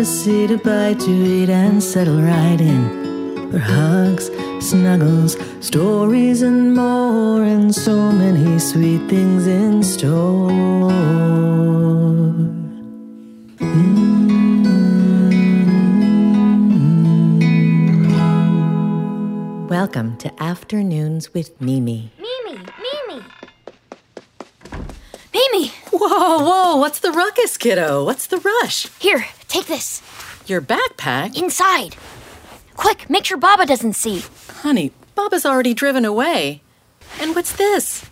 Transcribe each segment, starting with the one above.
a seat, a bite to eat, and settle right in. For hugs, snuggles, stories, and more, and so many sweet things in store. Welcome to Afternoons with Mimi. Mimi, Mimi. Mimi, Whoa, whoa, what's the ruckus, kiddo? What's the rush? here, take this. Your backpack? Inside. Quick, make sure Baba doesn't see. Honey, Baba's already driven away. And what's this?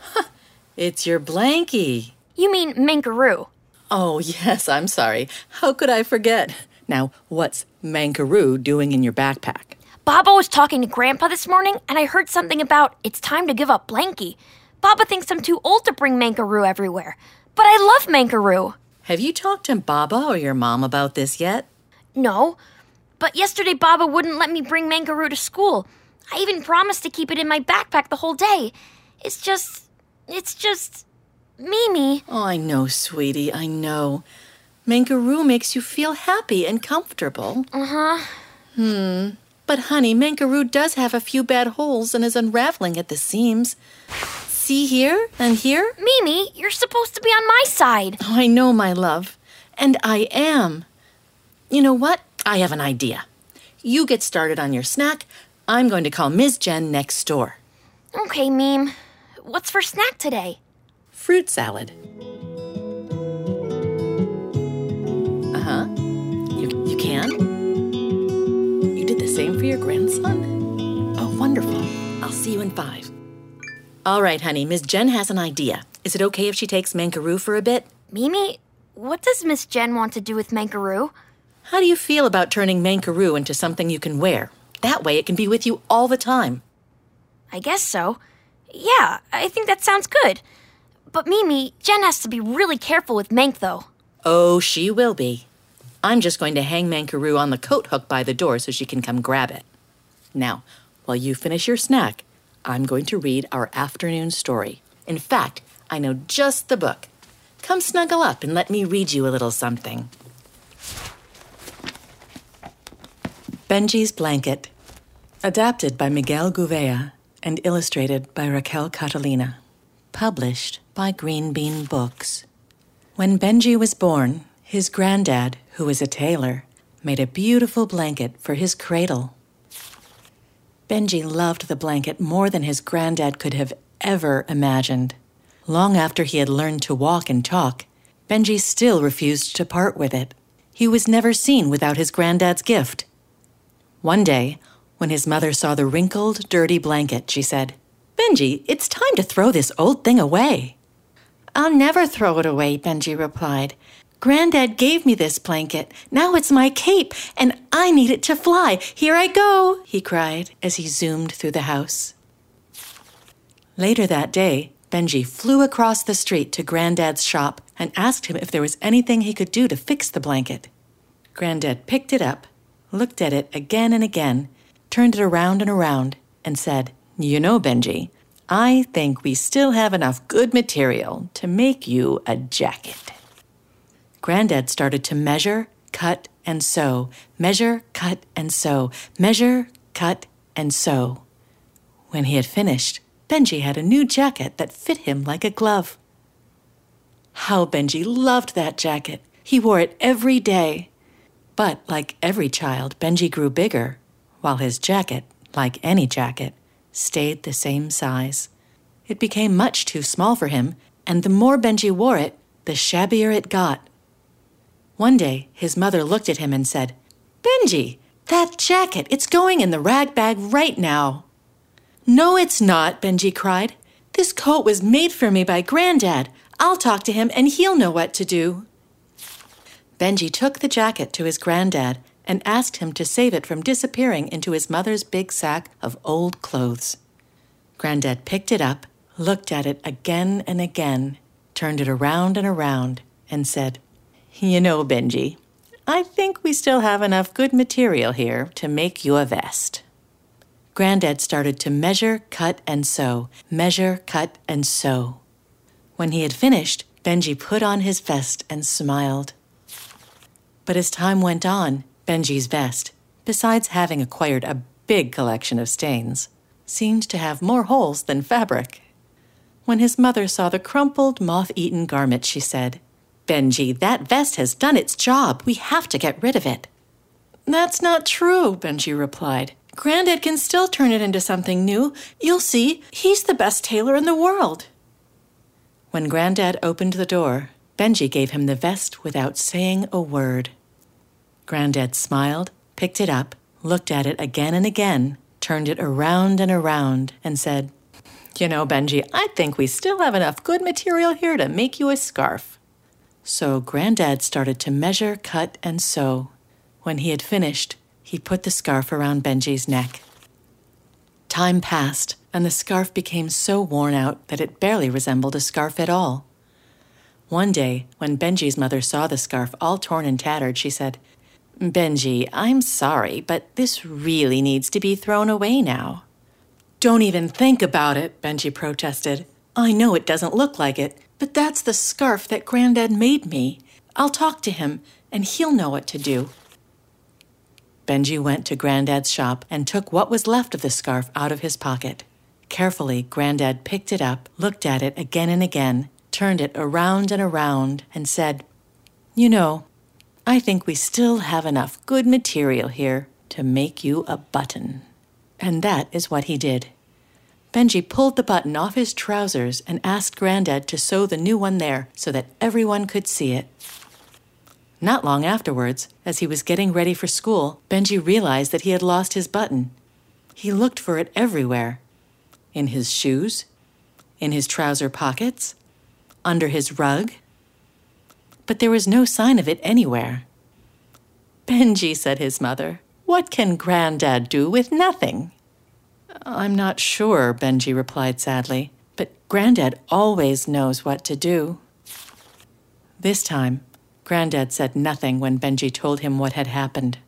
Huh, it's your blankie. You mean Mankaroo. Oh, yes, I'm sorry. How could I forget? Now, what's Mankaroo doing in your backpack? Baba was talking to Grandpa this morning, and I heard something about it's time to give up Blanky. Baba thinks I'm too old to bring Mankaroo everywhere. But I love Mankaroo. Have you talked to Baba or your mom about this yet? No. But yesterday Baba wouldn't let me bring Mankaroo to school. I even promised to keep it in my backpack the whole day. It's just. It's just. Mimi. Oh, I know, sweetie, I know. Mankaroo makes you feel happy and comfortable. Uh huh. Hmm. But, honey, Mankaroo does have a few bad holes and is unraveling at the seams. See here and here? Mimi, you're supposed to be on my side. Oh, I know, my love. And I am. You know what? I have an idea. You get started on your snack. I'm going to call Ms. Jen next door. Okay, Mimi. What's for snack today? Fruit salad. Uh huh. You, you can? You did the same for your grandson? Oh, wonderful. I'll see you in five. All right, honey, Miss Jen has an idea. Is it okay if she takes Mankaroo for a bit? Mimi, what does Miss Jen want to do with Mankaroo? How do you feel about turning Mankaroo into something you can wear? That way it can be with you all the time. I guess so. Yeah, I think that sounds good. But Mimi, Jen has to be really careful with Mank, though. Oh, she will be. I'm just going to hang Mankaroo on the coat hook by the door so she can come grab it. Now, while you finish your snack, I'm going to read our afternoon story. In fact, I know just the book. Come snuggle up and let me read you a little something. Benji's Blanket, adapted by Miguel Gouveia and illustrated by Raquel Catalina, published by Green Bean Books. When Benji was born, his granddad, who was a tailor, made a beautiful blanket for his cradle. Benji loved the blanket more than his granddad could have ever imagined. Long after he had learned to walk and talk, Benji still refused to part with it. He was never seen without his granddad's gift. One day, when his mother saw the wrinkled, dirty blanket, she said, Benji, it's time to throw this old thing away. I'll never throw it away, Benji replied. Granddad gave me this blanket. Now it's my cape, and I need it to fly. Here I go, he cried as he zoomed through the house. Later that day, Benji flew across the street to Granddad's shop and asked him if there was anything he could do to fix the blanket. Granddad picked it up, looked at it again and again, turned it around and around, and said, You know, Benji, I think we still have enough good material to make you a jacket. Granddad started to measure, cut, and sew, measure, cut, and sew, measure, cut, and sew. When he had finished, Benji had a new jacket that fit him like a glove. How Benji loved that jacket! He wore it every day. But like every child, Benji grew bigger, while his jacket, like any jacket, stayed the same size. It became much too small for him, and the more Benji wore it, the shabbier it got. One day, his mother looked at him and said, Benji, that jacket, it's going in the rag bag right now. No, it's not, Benji cried. This coat was made for me by Granddad. I'll talk to him and he'll know what to do. Benji took the jacket to his granddad and asked him to save it from disappearing into his mother's big sack of old clothes. Granddad picked it up, looked at it again and again, turned it around and around, and said, You know, Benji, I think we still have enough good material here to make you a vest. Granddad started to measure, cut, and sew, measure, cut, and sew. When he had finished, Benji put on his vest and smiled. But as time went on, Benji's vest, besides having acquired a big collection of stains, seemed to have more holes than fabric. When his mother saw the crumpled, moth eaten garment, she said, Benji, that vest has done its job. We have to get rid of it. That's not true, Benji replied. Grandad can still turn it into something new. You'll see, he's the best tailor in the world. When Grandad opened the door, Benji gave him the vest without saying a word. Grandad smiled, picked it up, looked at it again and again, turned it around and around, and said, You know, Benji, I think we still have enough good material here to make you a scarf. So Grandad started to measure, cut, and sew. When he had finished, he put the scarf around Benji's neck. Time passed, and the scarf became so worn out that it barely resembled a scarf at all. One day, when Benji's mother saw the scarf all torn and tattered, she said, Benji, I'm sorry, but this really needs to be thrown away now. Don't even think about it, Benji protested. I know it doesn't look like it, but that's the scarf that Grandad made me. I'll talk to him, and he'll know what to do. Benji went to Grandad's shop and took what was left of the scarf out of his pocket. Carefully, Grandad picked it up, looked at it again and again, turned it around and around, and said, You know, I think we still have enough good material here to make you a button. And that is what he did. Benji pulled the button off his trousers and asked Grandad to sew the new one there so that everyone could see it. Not long afterwards, as he was getting ready for school, Benji realized that he had lost his button. He looked for it everywhere in his shoes, in his trouser pockets, under his rug. But there was no sign of it anywhere. Benji, said his mother, what can Grandad do with nothing? I'm not sure, Benji replied sadly, but Grandad always knows what to do. This time, Grandad said nothing when Benji told him what had happened.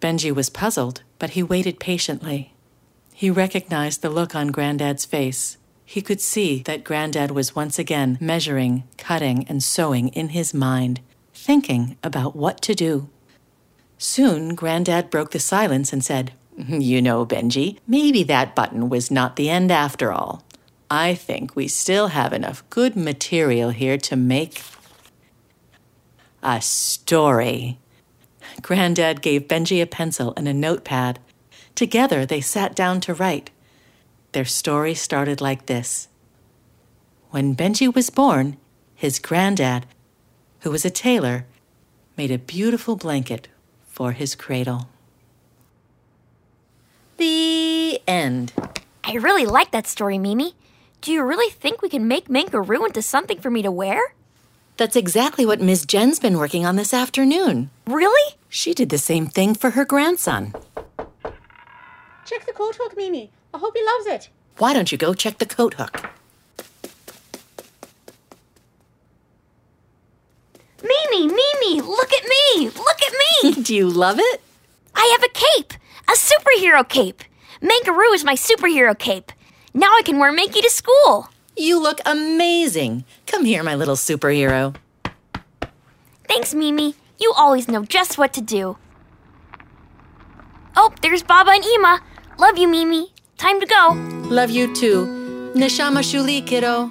Benji was puzzled, but he waited patiently. He recognized the look on Grandad's face. He could see that Grandad was once again measuring, cutting, and sewing in his mind, thinking about what to do. Soon, Grandad broke the silence and said, You know, Benji, maybe that button was not the end after all. I think we still have enough good material here to make a story. Granddad gave Benji a pencil and a notepad. Together, they sat down to write. Their story started like this When Benji was born, his granddad, who was a tailor, made a beautiful blanket for his cradle. End. I really like that story, Mimi. Do you really think we can make Mankaroo into something for me to wear? That's exactly what Miss Jen's been working on this afternoon. Really? She did the same thing for her grandson. Check the coat hook, Mimi. I hope he loves it. Why don't you go check the coat hook? Mimi, Mimi, look at me! Look at me! Do you love it? I have a cape! A superhero cape! Mankaroo is my superhero cape. Now I can wear Mankey to school. You look amazing. Come here, my little superhero. Thanks, Mimi. You always know just what to do. Oh, there's Baba and Ima. Love you, Mimi. Time to go. Love you too. Neshama Shuli, kiddo.